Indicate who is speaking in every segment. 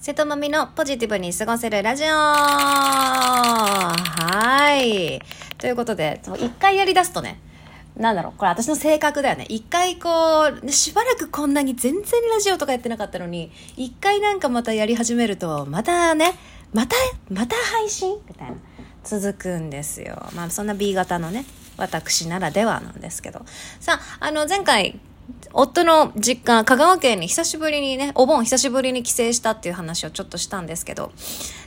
Speaker 1: 瀬戸まみのポジティブに過ごせるラジオはい。ということで、一回やり出すとね、なんだろう、これ私の性格だよね。一回こう、しばらくこんなに全然ラジオとかやってなかったのに、一回なんかまたやり始めると、またね、また、また配信みたいな。続くんですよ。まあそんな B 型のね、私ならではなんですけど。さあ、あの前回、夫の実家、香川県に久しぶりにね、お盆久しぶりに帰省したっていう話をちょっとしたんですけど、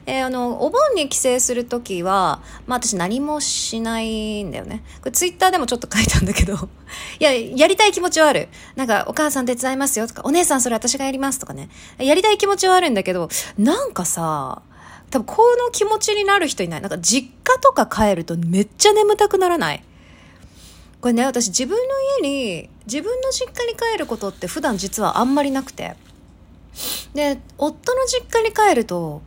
Speaker 1: えーあの、お盆に帰省するときは、まあ私何もしないんだよね。これツイッターでもちょっと書いたんだけど、いや、やりたい気持ちはある。なんか、お母さん手伝いますよとか、お姉さんそれ私がやりますとかね。やりたい気持ちはあるんだけど、なんかさ、多分この気持ちになる人いない。なんか実家とか帰るとめっちゃ眠たくならない？これね、私自分の家に、自分の実家に帰ることって普段実はあんまりなくて。で、夫の実家に帰ると、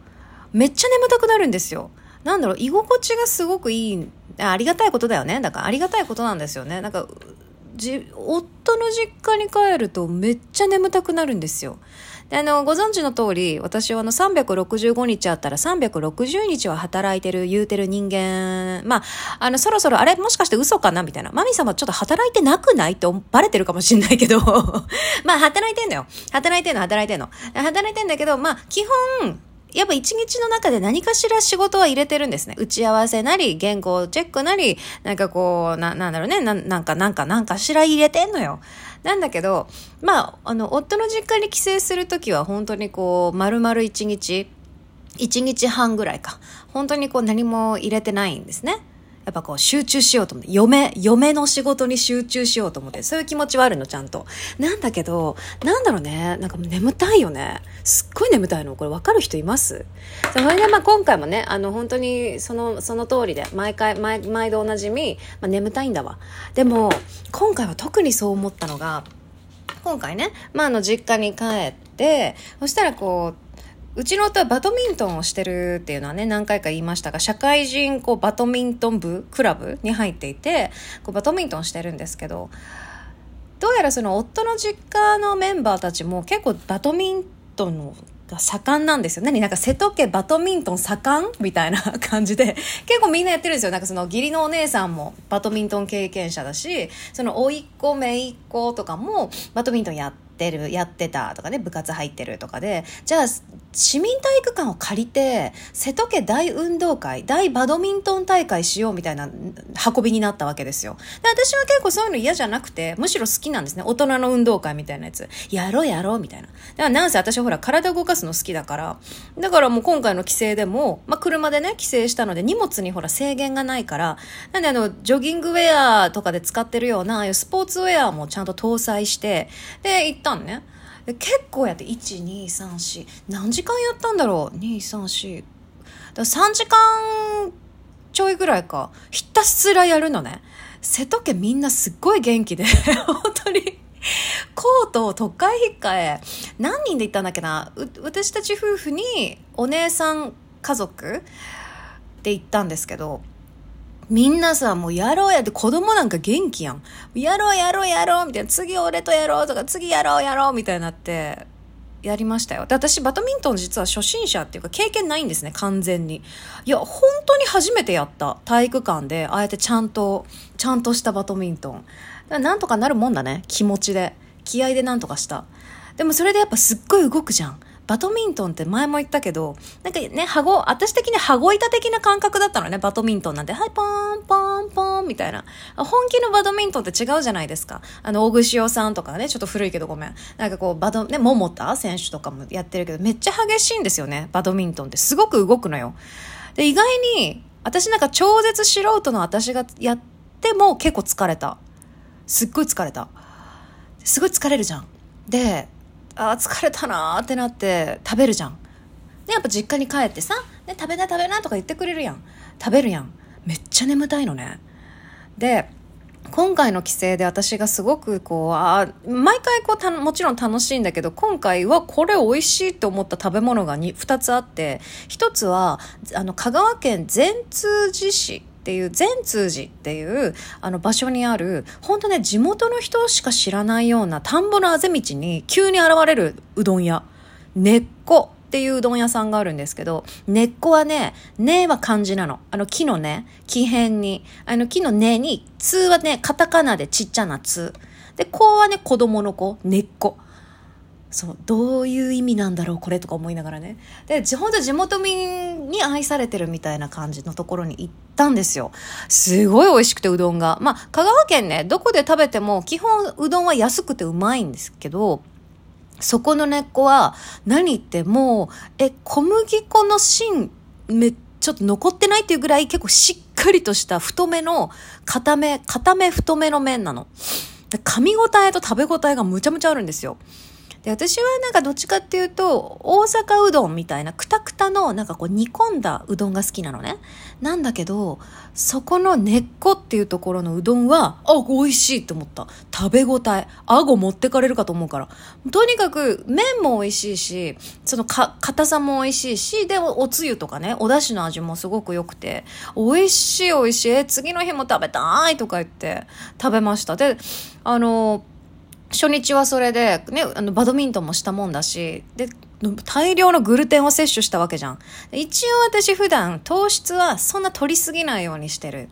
Speaker 1: めっちゃ眠たくなるんですよ。なんだろう、居心地がすごくいい。ありがたいことだよね。だからありがたいことなんですよね。なんか、じ、夫の実家に帰るとめっちゃ眠たくなるんですよ。で、あの、ご存知の通り、私はあの、365日あったら360日は働いてる、言うてる人間、まあ、あの、そろそろ、あれもしかして嘘かなみたいな。マミ様ちょっと働いてなくないってバレてるかもしんないけど、まあ、働いてんだよ。働いてんの、働いてんの。働いてんだけど、まあ、基本、やっぱ一日の中で何かしら仕事は入れてるんですね。打ち合わせなり、原稿チェックなり、なんかこう、な、なんだろうね、ななんか、なんか、なんかしら入れてんのよ。なんだけど、まあ、あの、夫の実家に帰省するときは本当にこう、丸々一日、一日半ぐらいか。本当にこう何も入れてないんですね。やっぱこう集中しようと思って、嫁、嫁の仕事に集中しようと思って、そういう気持ちはあるの、ちゃんと。なんだけど、なんだろうね、なんか眠たいよね。すっごい眠たいの。これ分かる人います？それでまあ今回もね、あの本当にその、その通りで、毎回、毎、毎度おなじみ、まあ眠たいんだわ。でも、今回は特にそう思ったのが、今回ね、まああの実家に帰って、そしたらこう、うちの夫はバドミントンをしてるっていうのはね、何回か言いましたが、社会人こうバドミントン部、クラブに入っていて、こうバドミントンしてるんですけど、どうやらその夫の実家のメンバーたちも結構バドミントンのが盛んなんですよ。何なんか瀬戸家バドミントン盛んみたいな感じで、結構みんなやってるんですよ。なんかその義理のお姉さんもバドミントン経験者だし、その甥っ子、姪っ子とかもバドミントンやっててる、やってたとかね、部活入ってるとかで、じゃあ、市民体育館を借りて、瀬戸家大運動会、大バドミントン大会しようみたいな運びになったわけですよ。で、私は結構そういうの嫌じゃなくて、むしろ好きなんですね。大人の運動会みたいなやつ。やろうやろうみたいな。だからなんせ私ほら体動かすの好きだから、だからもう今回の帰省でも、まあ、車でね、帰省したので荷物にほら制限がないから、なんであの、ジョギングウェアとかで使ってるような、ああいうスポーツウェアもちゃんと搭載して、で、行ったんね。で結構やって、1、2、3、4、何時間やったんだろう ?2、3、4。だ3時間ちょいぐらいか。ひたすらやるのね。瀬戸家みんなすっごい元気で、本当に。コートを特会引っかえ、何人で行ったんだっけな？う私たち夫婦にお姉さん家族で行ったんですけど、みんなさ、もうやろうやって子供なんか元気やん。やろうやろうやろうみたいな。次俺とやろうとか、次やろうやろうみたいになって、やりましたよ。で、私、バドミントン実は初心者っていうか経験ないんですね、完全に。いや、本当に初めてやった。体育館で、ああやってちゃんと、ちゃんとしたバドミントン。なんとかなるもんだね、気持ちで。気合でなんとかした。でもそれでやっぱすっごい動くじゃん。バドミントンって前も言ったけど、なんかね、羽子、私的に羽子板的な感覚だったのね、バドミントンなんて。はい、ポーン、ポーン、ポーン、みたいな。本気のバドミントンって違うじゃないですか。あの、大串尾さんとかね、ちょっと古いけどごめん。なんかこう、バド、ね、桃田選手とかもやってるけど、めっちゃ激しいんですよね、バドミントンって。すごく動くのよ。で、意外に、私なんか超絶素人の私がやっても結構疲れた。すっごい疲れた。すごい疲れるじゃん。で、あ疲れたなーってなって食べるじゃん。で、やっぱ実家に帰ってさ、ね、食べな食べなとか言ってくれるやん。食べるやん。めっちゃ眠たいのね。で、今回の帰省で私がすごくこう、あー毎回こうたもちろん楽しいんだけど、今回はこれ美味しいって思った食べ物が 2, 2つあって、1つは、あの、香川県善通寺市っていう善通寺っていうあの場所にある本当ね地元の人しか知らないような田んぼのあぜ道に急に現れるうどん屋根っこっていううどん屋さんがあるんですけど、根っこはね、根は漢字なの。あの木のね、木辺に、あの木の根に、通はね、カタカナでちっちゃな通。で、子はね、子供の子、根っこ。そう、どういう意味なんだろう、これとか思いながらね。で、本当地元民に愛されてるみたいな感じのところに行ったんですよ。すごい美味しくてうどんが。まあ、香川県ね、どこで食べても基本うどんは安くてうまいんですけど、そこの根っこは、何言ってもう、え、小麦粉の芯、め、ちょっと残ってないっていうぐらい結構しっかりとした太めの、固め、固め太めの麺なの。噛み応えと食べ応えがむちゃむちゃあるんですよ。で、私はなんかどっちかっていうと、大阪うどんみたいなくたくたのなんかこう煮込んだうどんが好きなのね。なんだけど、そこの根っこっていうところのうどんは、あ、美味しいと思った。食べ応え。顎持ってかれるかと思うから。とにかく麺も美味しいし、そのか、硬さも美味しいし、で、おつゆとかね、お出汁の味もすごく良くて、美味しい美味しい。次の日も食べたいとか言って食べました。で、あの初日はそれで、ね、あの、バドミントンもしたもんだし、で、大量のグルテンを摂取したわけじゃん。一応私普段糖質はそんな取りすぎないようにしてる。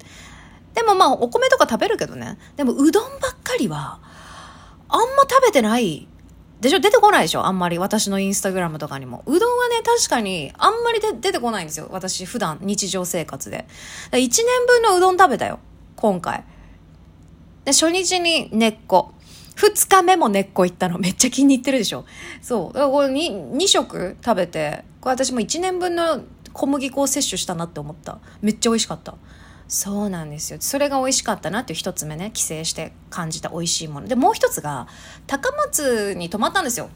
Speaker 1: でもまあお米とか食べるけどね。でもうどんばっかりは、あんま食べてないでしょ？出てこないでしょ？あんまり私のインスタグラムとかにも。うどんはね、確かにあんまり出てこないんですよ。私普段日常生活で。1年分のうどん食べたよ。今回。で、初日に根っこ。2日目も根っこいったのめっちゃ気に入ってるでしょそう。これ 2, 2食食べて、これ私も1年分の小麦粉を摂取したなって思った。めっちゃ美味しかった。そうなんですよ。それが美味しかったなっていう一つ目ね、帰省して感じた美味しいもの。で、もう1つが、高松に泊まったんですよ。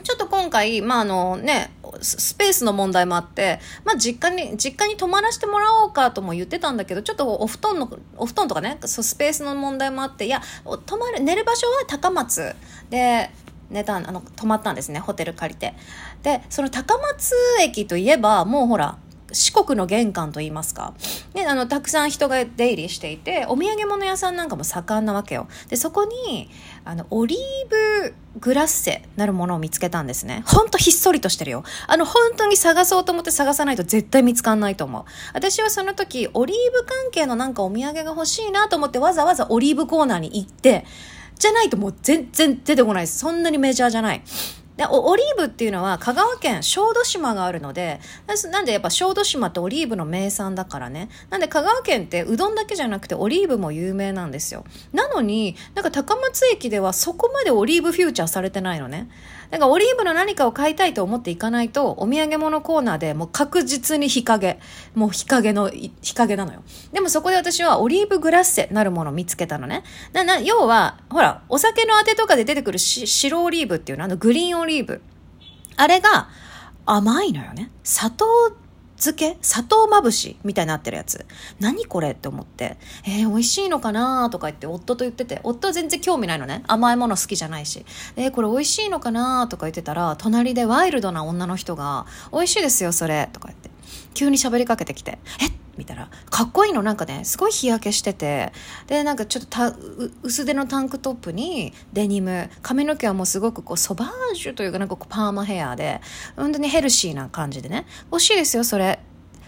Speaker 1: ちょっと今回、まあ、あのね、スペースの問題もあって、まあ、実家に、実家に泊まらせてもらおうかとも言ってたんだけど、ちょっとお布団の、お布団とかね、そうスペースの問題もあって、いや、泊まる、寝る場所は高松で、寝た、あの、泊まったんですね、ホテル借りて。で、その高松駅といえば、もうほら、四国の玄関といいますか、ね、あのたくさん人が出入りしていてお土産物屋さんなんかも盛んなわけよでそこにあのオリーブグラッセなるものを見つけたんですねほんとひっそりとしてるよあの本当に探そうと思って探さないと絶対見つかんないと思う私はその時オリーブ関係のなんかお土産が欲しいなと思ってわざわざオリーブコーナーに行ってじゃないともう全然出てこないです。そんなにメジャーじゃない。でオリーブっていうのは香川県小豆島があるのでなんでやっぱ小豆島ってオリーブの名産だからねなんで香川県ってうどんだけじゃなくてオリーブも有名なんですよなのになんか高松駅ではそこまでオリーブフューチャーされてないのねなんかオリーブの何かを買いたいと思っていかないと、お土産物コーナーでもう確実に日陰。もう日陰の、日陰なのよ。でもそこで私はオリーブグラッセなるものを見つけたのね。な、な、要は、ほら、お酒のあてとかで出てくる白オリーブっていうの、あのグリーンオリーブ。リーブあれが甘いのよね。砂糖漬け？砂糖まぶしみたいになってるやつ。何これって思って。えー、美味しいのかなとか言って夫と言ってて、夫は全然興味ないのね。甘いもの好きじゃないし。えー、これ美味しいのかなとか言ってたら、隣でワイルドな女の人が、美味しいですよ、それ。とか言って。急に喋りかけてきて、えっ見たら、かっこいいの、なんかね、すごい日焼けしてて、で、なんかちょっと薄手のタンクトップにデニム、髪の毛はもうすごくこう、ソバージュというか、なんかこう、パーマヘアで、本当にヘルシーな感じでね、欲しいですよ、それ。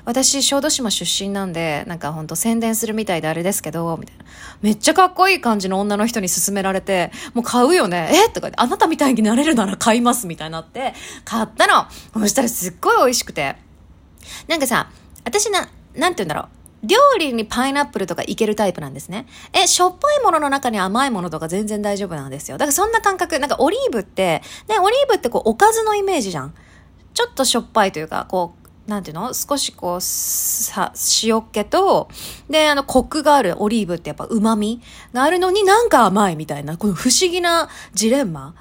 Speaker 1: 私、小豆島出身なんで、なんかほんと宣伝するみたいであれですけど、みたいな。めっちゃかっこいい感じの女の人に勧められて、もう買うよね。え？とかあなたみたいになれるなら買います、みたいになって、買ったの。そしたらすっごい美味しくて。なんかさ、私な、なんて言うんだろう。料理にパイナップルとかいけるタイプなんですね。え、しょっぱいものの中に甘いものとか全然大丈夫なんですよ。だからそんな感覚、なんかオリーブって、ね、オリーブってこうおかずのイメージじゃん。ちょっとしょっぱいというか、こう、なんていうの？少しこう、さ、塩っ気と、で、あの、コクがあるオリーブってやっぱ旨味があるのになんか甘いみたいな、この不思議なジレンマ。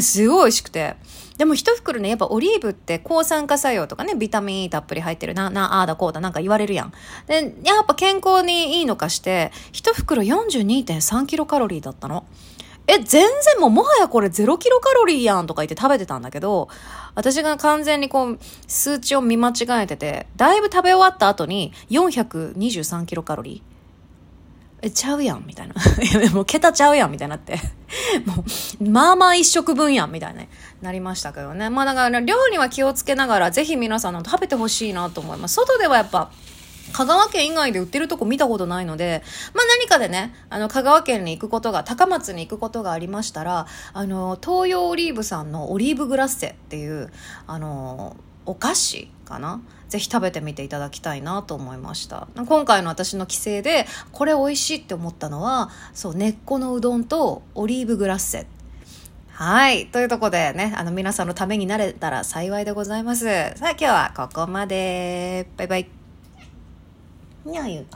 Speaker 1: すごい美味しくて。でも一袋ね、やっぱオリーブって抗酸化作用とかね、ビタミン E たっぷり入ってるな、な、ああだこうだなんか言われるやん。で、やっぱ健康にいいのかして、一袋42.3キロカロリーだったの。え、全然もうもはやこれ0キロカロリーやんとか言って食べてたんだけど、私が完全にこう、数値を見間違えてて、だいぶ食べ終わった後に423キロカロリー。え、ちゃうやん、みたいな。い やもう桁ちゃうやん、みたいになって。もう、まあまあ一食分やん、みたいな、なりましたけどね。まあだから、量には気をつけながら、ぜひ皆さんの食べてほしいなと思います。外ではやっぱ、香川県以外で売ってるとこ見たことないので、まあ何かでね、あの、香川県に行くことが、高松に行くことがありましたら、あの、東洋オリーブさんのオリーブグラッセっていう、あの、お菓子かな？ぜひ食べてみていただきたいなと思いました。今回の私の帰省で、これ美味しいって思ったのは、そう、根っこのうどんとオリーブグラッセ。はい。というとこでね、あの、皆さんのためになれたら幸いでございます。さあ、今日はここまで。バイバイ。にゃー言うた。